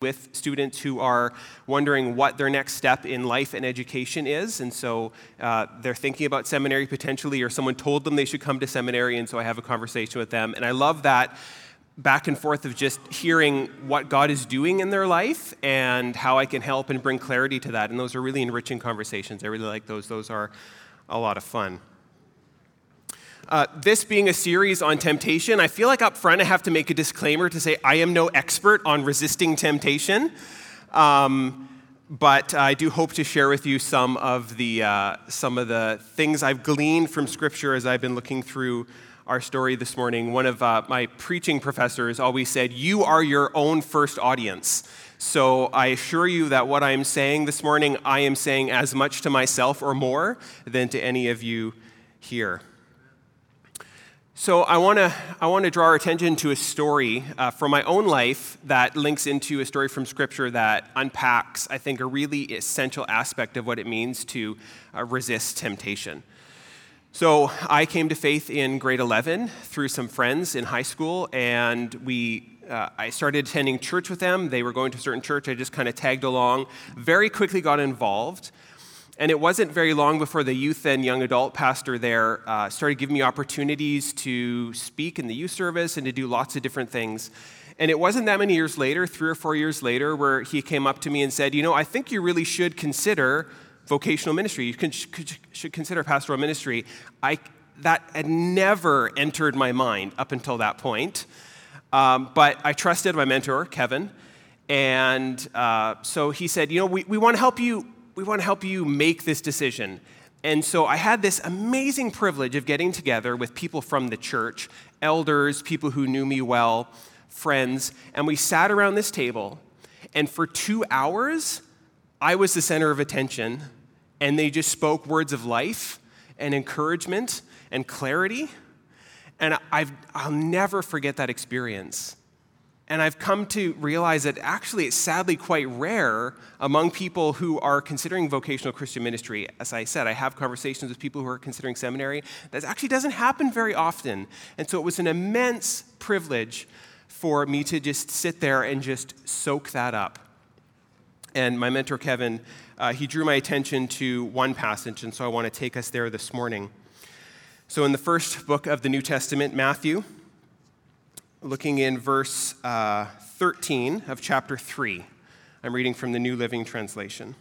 with students who are wondering what their next step in life and education is. And so uh, they're thinking about seminary potentially, or someone told them they should come to seminary. And so I have a conversation with them. And I love that back and forth of just hearing what God is doing in their life and how I can help and bring clarity to that. And those are really enriching conversations. I really like those. Those are a lot of fun. Uh, this being a series on temptation, I feel like up front I have to make a disclaimer to say I am no expert on resisting temptation. Um, but I do hope to share with you some of the uh, some of the things I've gleaned from Scripture as I've been looking through our story this morning. One of uh, my preaching professors always said, "You are your own first audience." So I assure you that what I am saying this morning, I am saying as much to myself or more than to any of you here. So I want to I want to draw our attention to a story uh, from my own life that links into a story from Scripture that unpacks, I think, a really essential aspect of what it means to uh, resist temptation. So I came to faith in grade 11 through some friends in high school, and we. Uh, I started attending church with them. They were going to a certain church. I just kind of tagged along. Very quickly got involved. And it wasn't very long before the youth and young adult pastor there uh, started giving me opportunities to speak in the youth service and to do lots of different things. And it wasn't that many years later, three or four years later, where he came up to me and said, You know, I think you really should consider vocational ministry. You can, should consider pastoral ministry. I, that had never entered my mind up until that point. Um, but I trusted my mentor, Kevin. And uh, so he said, You know, we, we want to help you we want to help you make this decision. And so I had this amazing privilege of getting together with people from the church, elders, people who knew me well, friends, and we sat around this table. And for two hours, I was the center of attention, and they just spoke words of life and encouragement and clarity. And I've, I'll never forget that experience. And I've come to realize that actually it's sadly quite rare among people who are considering vocational Christian ministry. As I said, I have conversations with people who are considering seminary. That actually doesn't happen very often. And so it was an immense privilege for me to just sit there and just soak that up. And my mentor, Kevin, uh, he drew my attention to one passage, and so I want to take us there this morning. So, in the first book of the New Testament, Matthew, looking in verse uh, 13 of chapter 3. I'm reading from the New Living Translation.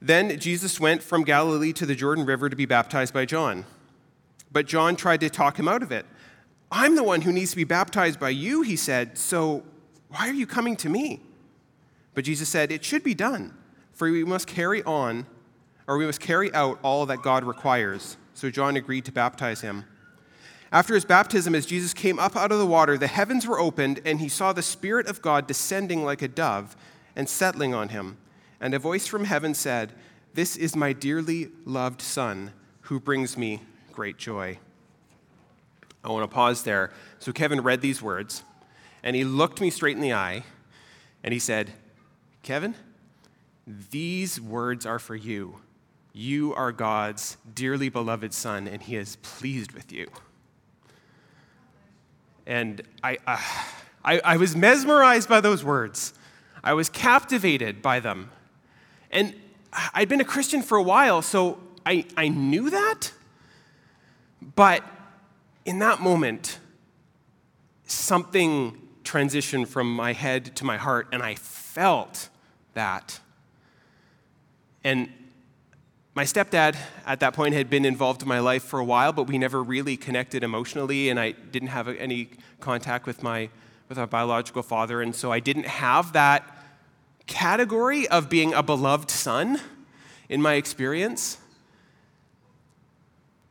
Then Jesus went from Galilee to the Jordan River to be baptized by John. But John tried to talk him out of it. I'm the one who needs to be baptized by you, he said, so why are you coming to me? But Jesus said, It should be done, for we must carry on, or we must carry out all that God requires. So John agreed to baptize him. After his baptism, as Jesus came up out of the water, the heavens were opened, and he saw the Spirit of God descending like a dove and settling on him. And a voice from heaven said, This is my dearly loved Son, who brings me great joy. I want to pause there. So Kevin read these words, and he looked me straight in the eye, and he said, Kevin, these words are for you. You are God's dearly beloved Son, and he is pleased with you. And I, uh, I, I was mesmerized by those words. I was captivated by them. And I'd been a Christian for a while, so I, I knew that. But in that moment, something transitioned from my head to my heart, and I felt that. And my stepdad at that point had been involved in my life for a while, but we never really connected emotionally, and I didn't have any contact with my with our biological father, and so I didn't have that category of being a beloved son in my experience.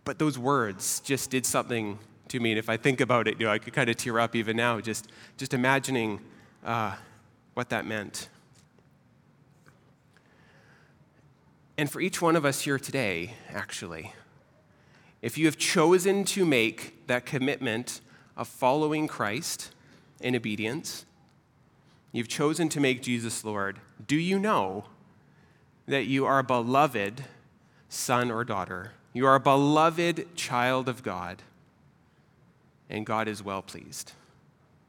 But those words just did something to me, and if I think about it, you know, I could kind of tear up even now, just just imagining uh, what that meant. And for each one of us here today, actually, if you have chosen to make that commitment of following Christ in obedience, you've chosen to make Jesus Lord, do you know that you are a beloved son or daughter? You are a beloved child of God, and God is well pleased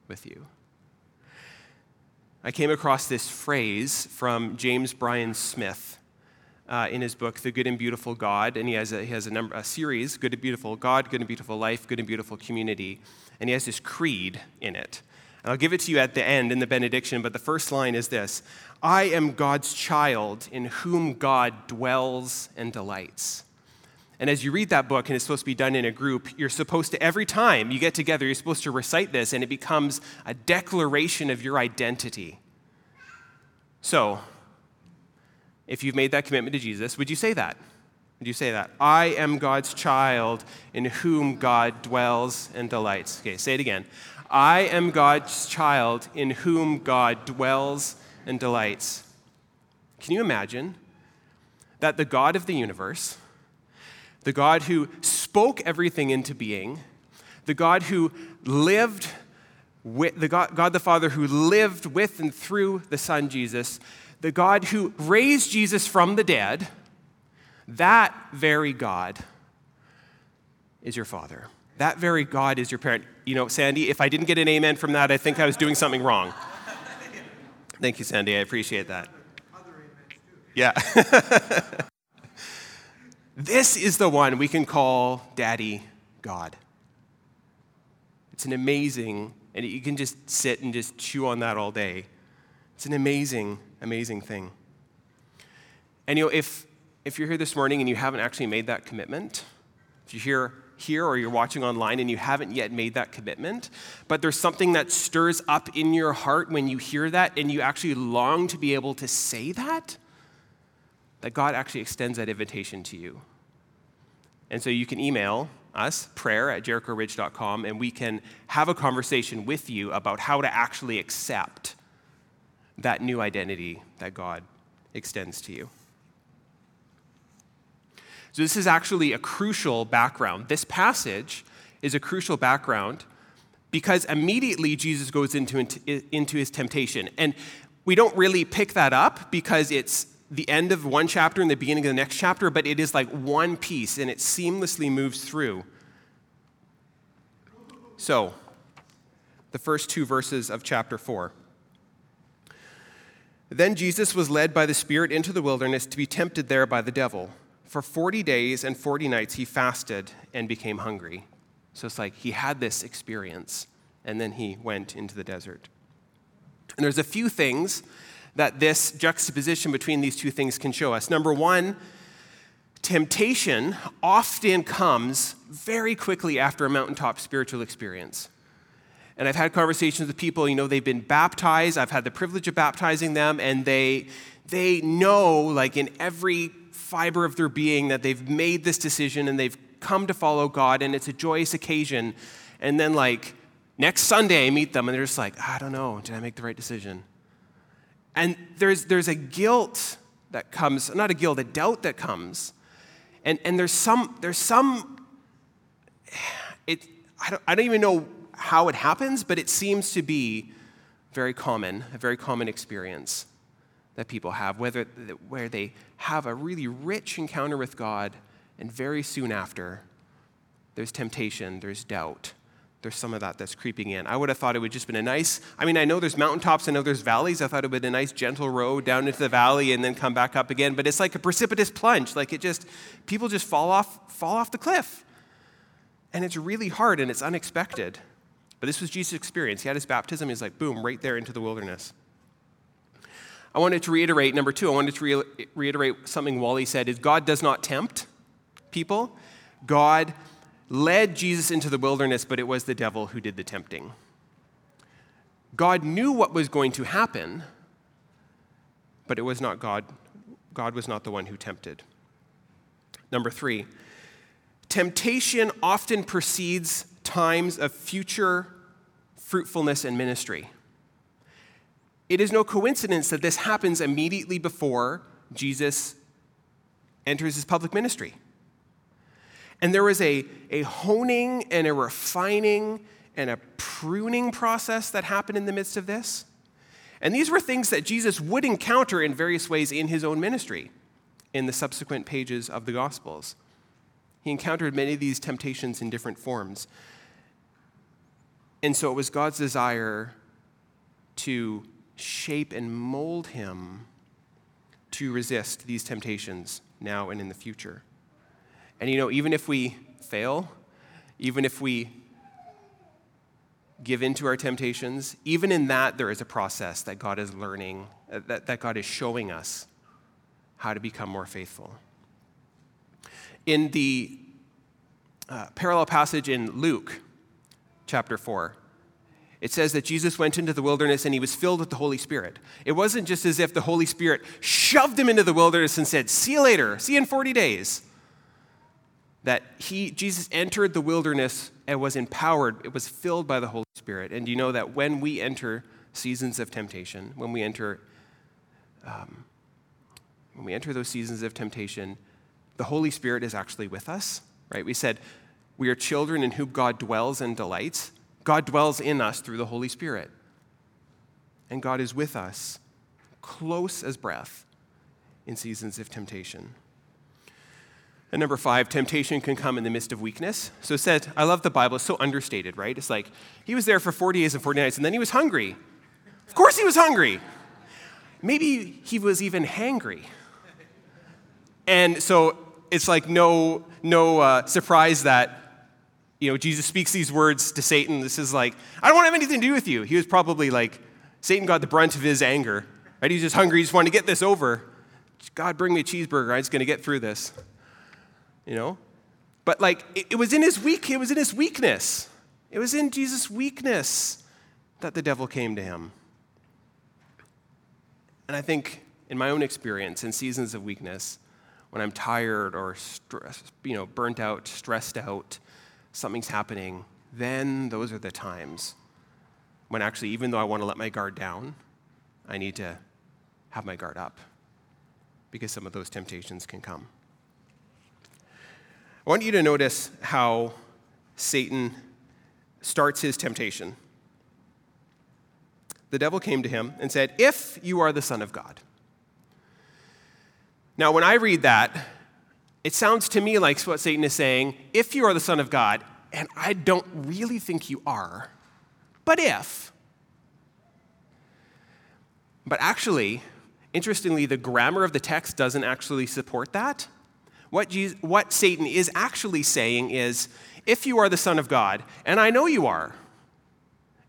with you. I came across this phrase from James Bryan Smith uh, in his book, The Good and Beautiful God. And he has, a, he has a, number, a series Good and Beautiful God, Good and Beautiful Life, Good and Beautiful Community. And he has this creed in it. And I'll give it to you at the end in the benediction, but the first line is this I am God's child in whom God dwells and delights. And as you read that book, and it's supposed to be done in a group, you're supposed to, every time you get together, you're supposed to recite this, and it becomes a declaration of your identity. So, if you've made that commitment to Jesus, would you say that? Would you say that? I am God's child in whom God dwells and delights. Okay, say it again. I am God's child in whom God dwells and delights. Can you imagine that the God of the universe, the God who spoke everything into being, the God who lived with, the God, God the Father who lived with and through the Son Jesus, the God who raised Jesus from the dead, that very God is your Father. That very God is your parent. You know, Sandy, if I didn't get an amen from that, I think I was doing something wrong. Thank you, Sandy. I appreciate that. Yeah. this is the one we can call Daddy God. It's an amazing, and you can just sit and just chew on that all day. It's an amazing, amazing thing. And you know, if if you're here this morning and you haven't actually made that commitment, if you're here here or you're watching online and you haven't yet made that commitment, but there's something that stirs up in your heart when you hear that and you actually long to be able to say that, that God actually extends that invitation to you. And so you can email us, prayer at jerichoridge.com, and we can have a conversation with you about how to actually accept that new identity that God extends to you. So, this is actually a crucial background. This passage is a crucial background because immediately Jesus goes into, into his temptation. And we don't really pick that up because it's the end of one chapter and the beginning of the next chapter, but it is like one piece and it seamlessly moves through. So, the first two verses of chapter 4. Then Jesus was led by the Spirit into the wilderness to be tempted there by the devil. For 40 days and 40 nights, he fasted and became hungry. So it's like he had this experience, and then he went into the desert. And there's a few things that this juxtaposition between these two things can show us. Number one, temptation often comes very quickly after a mountaintop spiritual experience. And I've had conversations with people, you know, they've been baptized. I've had the privilege of baptizing them, and they, they know, like in every fiber of their being that they've made this decision and they've come to follow God and it's a joyous occasion. And then, like, next Sunday, I meet them and they're just like, ah, I don't know, did I make the right decision? And there's, there's a guilt that comes, not a guilt, a doubt that comes. And, and there's some, there's some, it, I, don't, I don't even know how it happens, but it seems to be very common, a very common experience that people have, whether, where they have a really rich encounter with God, and very soon after, there's temptation, there's doubt, there's some of that that's creeping in. I would have thought it would just been a nice, I mean, I know there's mountaintops, I know there's valleys. I thought it would be a nice gentle road down into the valley and then come back up again, but it's like a precipitous plunge. Like it just, people just fall off, fall off the cliff. And it's really hard and it's unexpected. But this was Jesus' experience. He had his baptism, he's like, boom, right there into the wilderness. I wanted to reiterate, number two, I wanted to re- reiterate something Wally said is God does not tempt people. God led Jesus into the wilderness, but it was the devil who did the tempting. God knew what was going to happen, but it was not God. God was not the one who tempted. Number three, temptation often precedes times of future fruitfulness and ministry. It is no coincidence that this happens immediately before Jesus enters his public ministry. And there was a, a honing and a refining and a pruning process that happened in the midst of this. And these were things that Jesus would encounter in various ways in his own ministry in the subsequent pages of the Gospels. He encountered many of these temptations in different forms. And so it was God's desire to shape and mold him to resist these temptations now and in the future. And you know, even if we fail, even if we give in to our temptations, even in that, there is a process that God is learning, uh, that, that God is showing us how to become more faithful. In the uh, parallel passage in Luke chapter 4, it says that Jesus went into the wilderness and he was filled with the Holy Spirit. It wasn't just as if the Holy Spirit shoved him into the wilderness and said, See you later, see you in 40 days. That he, Jesus entered the wilderness and was empowered, it was filled by the Holy Spirit. And you know that when we enter seasons of temptation, when we enter, um, when we enter those seasons of temptation, the Holy Spirit is actually with us, right? We said we are children in whom God dwells and delights. God dwells in us through the Holy Spirit. And God is with us, close as breath, in seasons of temptation. And number five, temptation can come in the midst of weakness. So it said, I love the Bible, it's so understated, right? It's like he was there for 40 days and 40 nights, and then he was hungry. Of course he was hungry. Maybe he was even hangry. And so it's like no, no uh, surprise that you know, Jesus speaks these words to Satan. This is like, I don't want to have anything to do with you. He was probably like, Satan got the brunt of his anger. Right? He's just hungry. He just wanted to get this over. God, bring me a cheeseburger. I'm just going to get through this. You know? But like, it, it was in his weak, it was in his weakness. It was in Jesus' weakness that the devil came to him. And I think in my own experience, in seasons of weakness, when I'm tired or stressed, you know, burnt out, stressed out, something's happening, then those are the times when actually, even though I want to let my guard down, I need to have my guard up because some of those temptations can come. I want you to notice how Satan starts his temptation. The devil came to him and said, If you are the Son of God. Now, when I read that, it sounds to me like what Satan is saying if you are the Son of God, and I don't really think you are, but if. But actually, interestingly, the grammar of the text doesn't actually support that. What, Jesus, what Satan is actually saying is if you are the Son of God, and I know you are,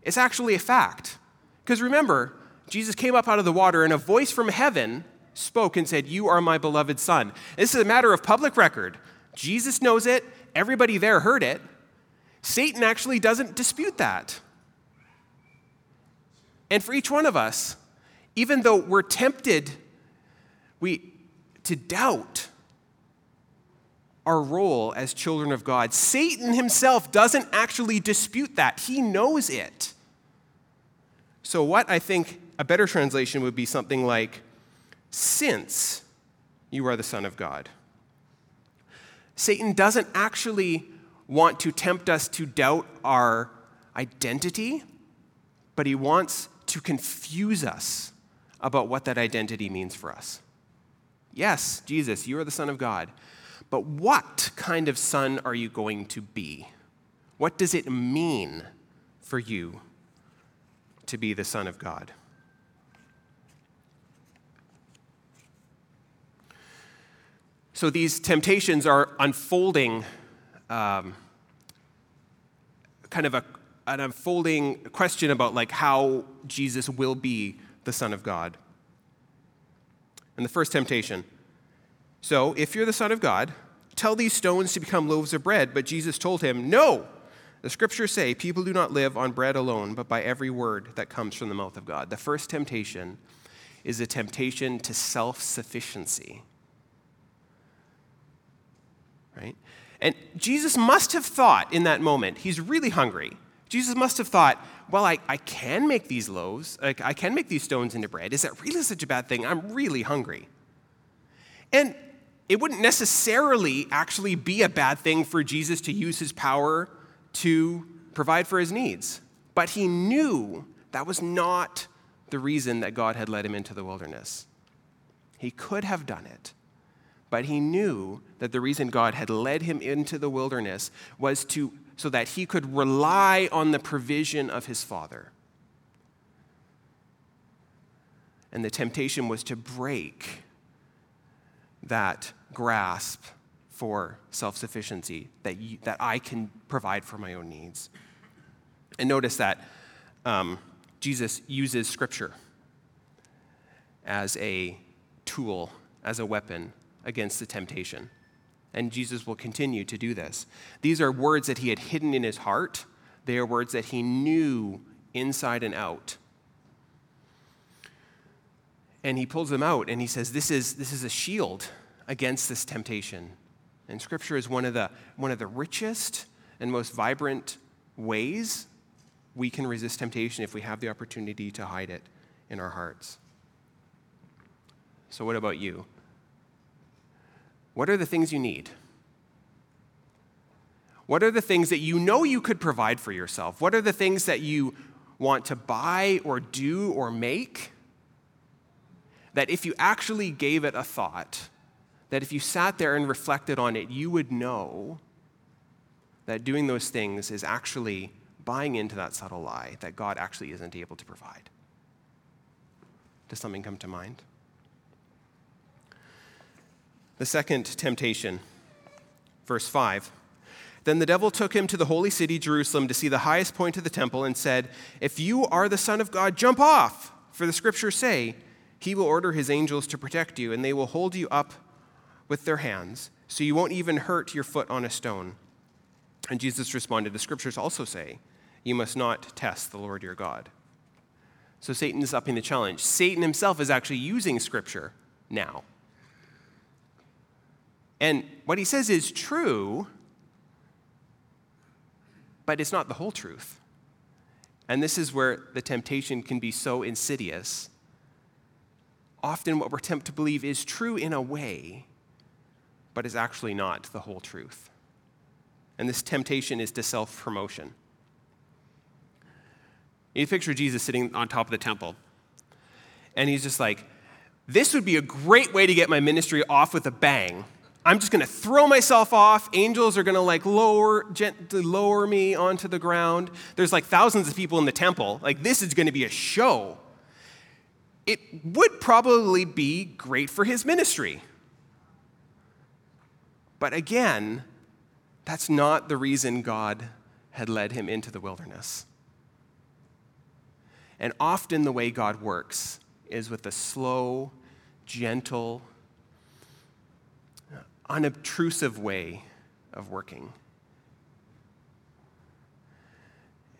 it's actually a fact. Because remember, Jesus came up out of the water, and a voice from heaven spoke and said, You are my beloved Son. This is a matter of public record. Jesus knows it, everybody there heard it. Satan actually doesn't dispute that. And for each one of us, even though we're tempted we, to doubt our role as children of God, Satan himself doesn't actually dispute that. He knows it. So, what I think a better translation would be something like, since you are the Son of God. Satan doesn't actually want to tempt us to doubt our identity, but he wants to confuse us about what that identity means for us. Yes, Jesus, you are the Son of God, but what kind of son are you going to be? What does it mean for you to be the Son of God? So these temptations are unfolding, um, kind of a, an unfolding question about like how Jesus will be the Son of God. And the first temptation. So if you're the Son of God, tell these stones to become loaves of bread. But Jesus told him, No. The scriptures say people do not live on bread alone, but by every word that comes from the mouth of God. The first temptation is a temptation to self sufficiency right? And Jesus must have thought in that moment, he's really hungry. Jesus must have thought, well, I, I can make these loaves, like, I can make these stones into bread. Is that really such a bad thing? I'm really hungry. And it wouldn't necessarily actually be a bad thing for Jesus to use his power to provide for his needs. But he knew that was not the reason that God had led him into the wilderness. He could have done it but he knew that the reason God had led him into the wilderness was to, so that he could rely on the provision of his Father. And the temptation was to break that grasp for self sufficiency, that, that I can provide for my own needs. And notice that um, Jesus uses Scripture as a tool, as a weapon against the temptation. And Jesus will continue to do this. These are words that he had hidden in his heart, they are words that he knew inside and out. And he pulls them out and he says, This is, this is a shield against this temptation. And Scripture is one of, the, one of the richest and most vibrant ways we can resist temptation if we have the opportunity to hide it in our hearts. So, what about you? What are the things you need? What are the things that you know you could provide for yourself? What are the things that you want to buy or do or make? That if you actually gave it a thought, that if you sat there and reflected on it, you would know that doing those things is actually buying into that subtle lie that God actually isn't able to provide. Does something come to mind? The second temptation, verse 5. Then the devil took him to the holy city, Jerusalem, to see the highest point of the temple and said, If you are the Son of God, jump off. For the scriptures say, He will order His angels to protect you, and they will hold you up with their hands, so you won't even hurt your foot on a stone. And Jesus responded, The scriptures also say, You must not test the Lord your God. So Satan is upping the challenge. Satan himself is actually using scripture now. And what he says is true, but it's not the whole truth. And this is where the temptation can be so insidious. Often, what we're tempted to believe is true in a way, but is actually not the whole truth. And this temptation is to self promotion. You picture Jesus sitting on top of the temple, and he's just like, This would be a great way to get my ministry off with a bang. I'm just going to throw myself off. Angels are going to like lower, gently lower me onto the ground. There's like thousands of people in the temple. Like, this is going to be a show. It would probably be great for his ministry. But again, that's not the reason God had led him into the wilderness. And often the way God works is with a slow, gentle, unobtrusive way of working.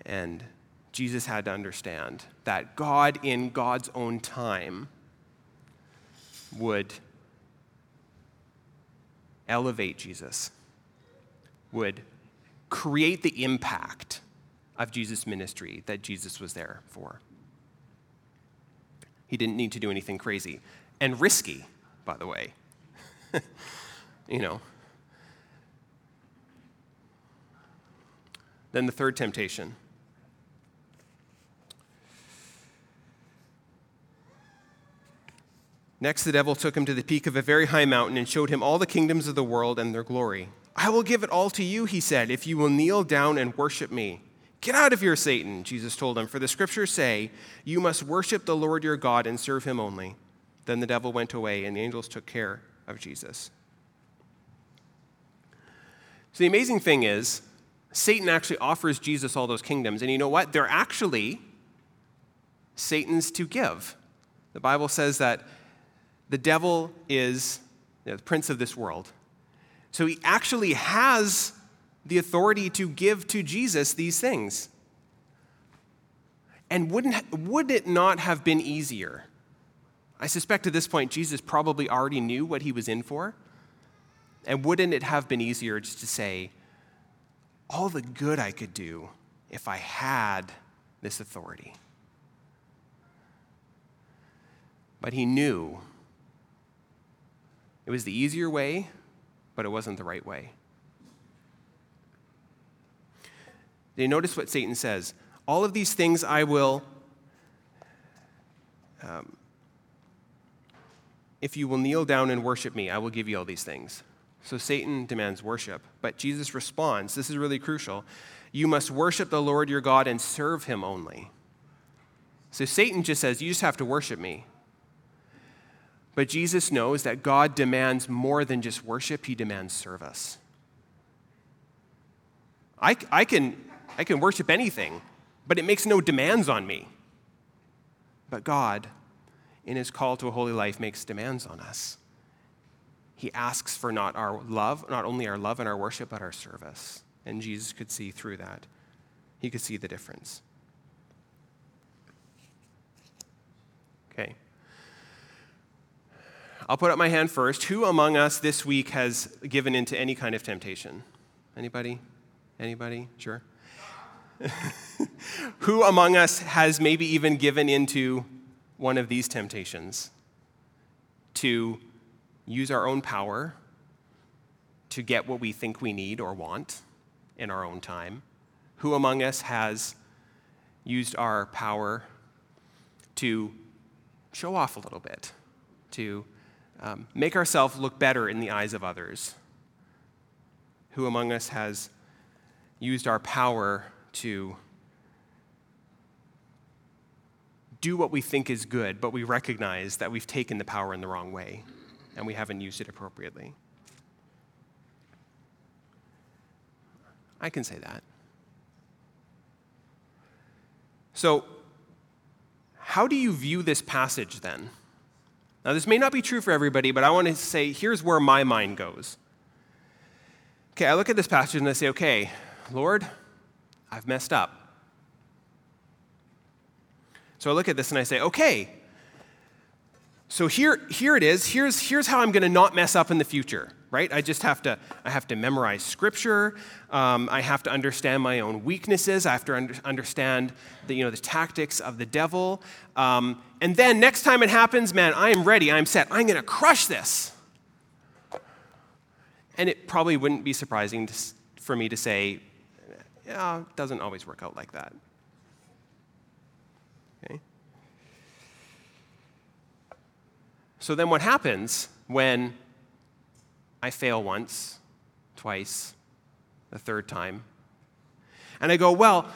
And Jesus had to understand that God, in God's own time, would elevate Jesus, would create the impact of Jesus' ministry that Jesus was there for. He didn't need to do anything crazy and risky, by the way. you know. Then the third temptation. Next, the devil took him to the peak of a very high mountain and showed him all the kingdoms of the world and their glory. I will give it all to you, he said, if you will kneel down and worship me. Get out of here, Satan, Jesus told him, for the scriptures say, You must worship the Lord your God and serve him only. Then the devil went away, and the angels took care of Jesus. So the amazing thing is, Satan actually offers Jesus all those kingdoms. And you know what? They're actually Satan's to give. The Bible says that the devil is you know, the prince of this world. So he actually has the authority to give to Jesus these things. And wouldn't, would it not have been easier? I suspect at this point, Jesus probably already knew what he was in for. And wouldn't it have been easier just to say, all the good I could do if I had this authority? But he knew it was the easier way, but it wasn't the right way. You notice what Satan says? All of these things I will, um, if you will kneel down and worship me, I will give you all these things. So Satan demands worship, but Jesus responds this is really crucial. You must worship the Lord your God and serve him only. So Satan just says, You just have to worship me. But Jesus knows that God demands more than just worship, He demands service. I, I, can, I can worship anything, but it makes no demands on me. But God, in His call to a holy life, makes demands on us. He asks for not our love, not only our love and our worship, but our service. And Jesus could see through that. He could see the difference. Okay. I'll put up my hand first. Who among us this week has given into any kind of temptation? Anybody? Anybody? Sure. Who among us has maybe even given into one of these temptations? To use our own power to get what we think we need or want in our own time? Who among us has used our power to show off a little bit, to um, make ourselves look better in the eyes of others? Who among us has used our power to do what we think is good, but we recognize that we've taken the power in the wrong way and we haven't used it appropriately? I can say that. So, how do you view this passage then? Now, this may not be true for everybody, but I want to say here's where my mind goes. Okay, I look at this passage and I say, okay, Lord, I've messed up. So I look at this and I say, okay, so here, here it is. Here's, here's how I'm going to not mess up in the future, right? I just have to, I have to memorize scripture. Um, I have to understand my own weaknesses. I have to under, understand the, you know, the tactics of the devil. Um, and then next time it happens, man, I am ready. I'm set. I'm going to crush this. And it probably wouldn't be surprising to, for me to say, yeah, it doesn't always work out like that. So then what happens when I fail once, twice, the third time? And I go, well,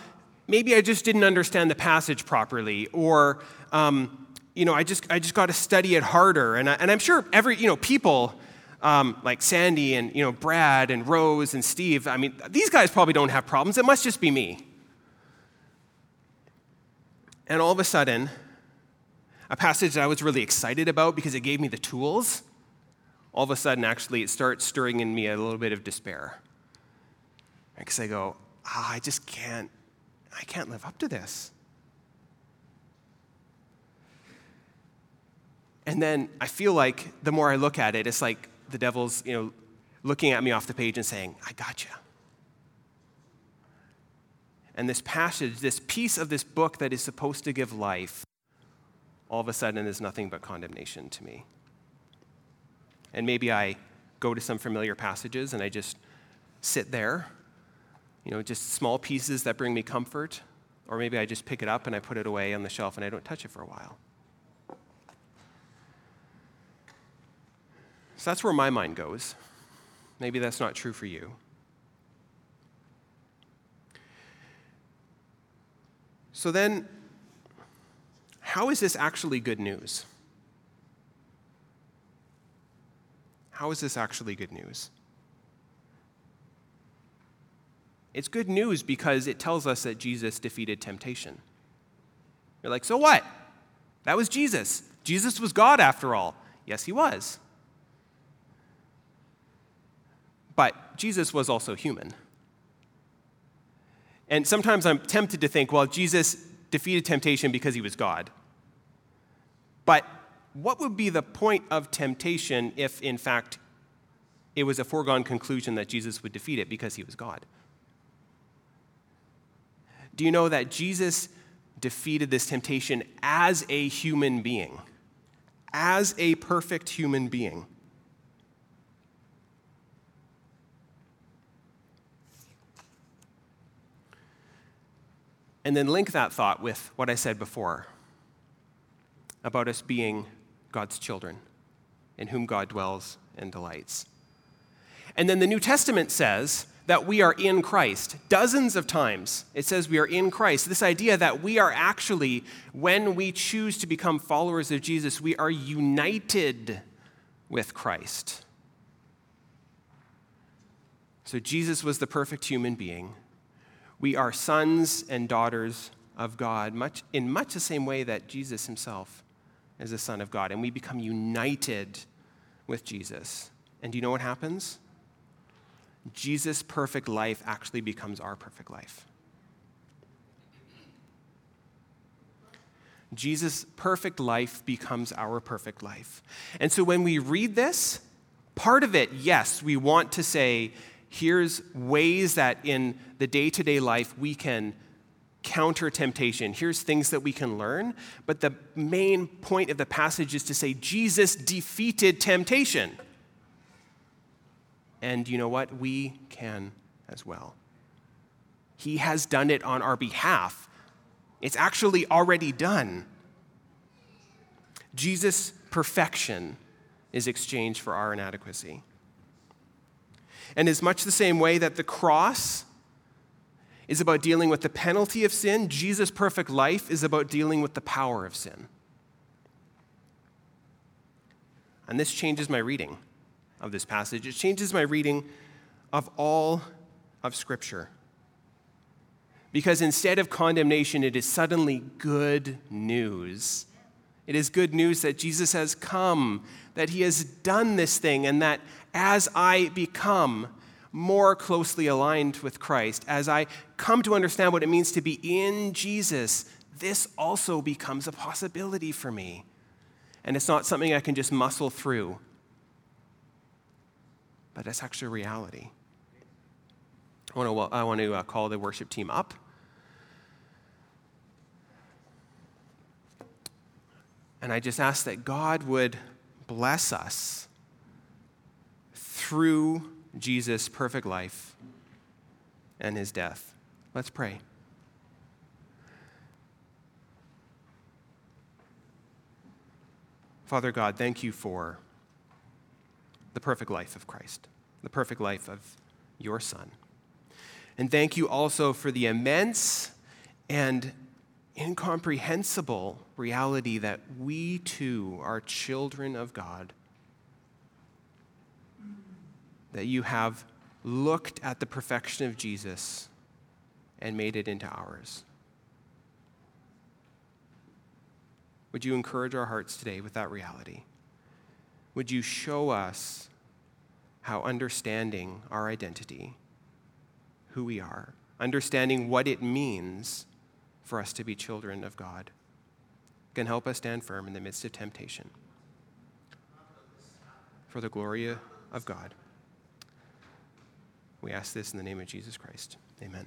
maybe I just didn't understand the passage properly, or, um, you know, I just, I just got to study it harder. And, I, and I'm sure every, you know, people um, like Sandy and, you know, Brad and Rose and Steve, I mean, these guys probably don't have problems. It must just be me. And all of a sudden, a passage that I was really excited about because it gave me the tools, all of a sudden, actually, it starts stirring in me a little bit of despair. Because I go, ah, I just can't, I can't live up to this. And then I feel like the more I look at it, it's like the devil's, you know, looking at me off the page and saying, I got you. And this passage, this piece of this book that is supposed to give life, all of a sudden is nothing but condemnation to me. And maybe I go to some familiar passages and I just sit there, you know, just small pieces that bring me comfort. Or maybe I just pick it up and I put it away on the shelf and I don't touch it for a while. So that's where my mind goes. Maybe that's not true for you. So then, how is this actually good news? How is this actually good news? It's good news because it tells us that Jesus defeated temptation. You're like, so what? That was Jesus. Jesus was God after all. Yes, he was. But Jesus was also human. And sometimes I'm tempted to think, well, Jesus defeated temptation because he was God. But what would be the point of temptation if, in fact, it was a foregone conclusion that Jesus would defeat it because he was God? Do you know that Jesus defeated this temptation as a human being? As a perfect human being. And then link that thought with what I said before about us being God's children, in whom God dwells and delights. And then the New Testament says that we are in Christ. Dozens of times it says we are in Christ. This idea that we are actually, when we choose to become followers of Jesus, we are united with Christ. So Jesus was the perfect human being. We are sons and daughters of God, much, in much the same way that Jesus himself is a son of God. And we become united with Jesus. And do you know what happens? Jesus' perfect life actually becomes our perfect life. Jesus' perfect life becomes our perfect life. And so when we read this, part of it, yes, we want to say, here's ways that in the day to day life we can counter temptation. Here's things that we can learn. But the main point of the passage is to say Jesus defeated temptation. And you know what? We can as well. He has done it on our behalf. It's actually already done. Jesus' perfection is exchanged for our inadequacy. And is much the same way that the cross is about dealing with the penalty of sin, Jesus' perfect life is about dealing with the power of sin. And this changes my reading of this passage. It changes my reading of all of Scripture. Because instead of condemnation, it is suddenly good news. It is good news that Jesus has come, that he has done this thing, and that as I become more closely aligned with Christ, as I come to understand what it means to be in Jesus, this also becomes a possibility for me. And it's not something I can just muscle through, but it's actually reality. I want to, I want to uh, call the worship team up. And I just ask that God would bless us through Jesus' perfect life and his death. Let's pray. Father God, thank you for the perfect life of Christ, the perfect life of your Son. And thank you also for the immense and incomprehensible reality that we too are children of God that you have looked at the perfection of Jesus and made it into ours. Would you encourage our hearts today with that reality? Would you show us how understanding our identity, who we are, understanding what it means for us to be children of God, can help us stand firm in the midst of temptation? For the glory of God. We ask this in the name of Jesus Christ. Amen.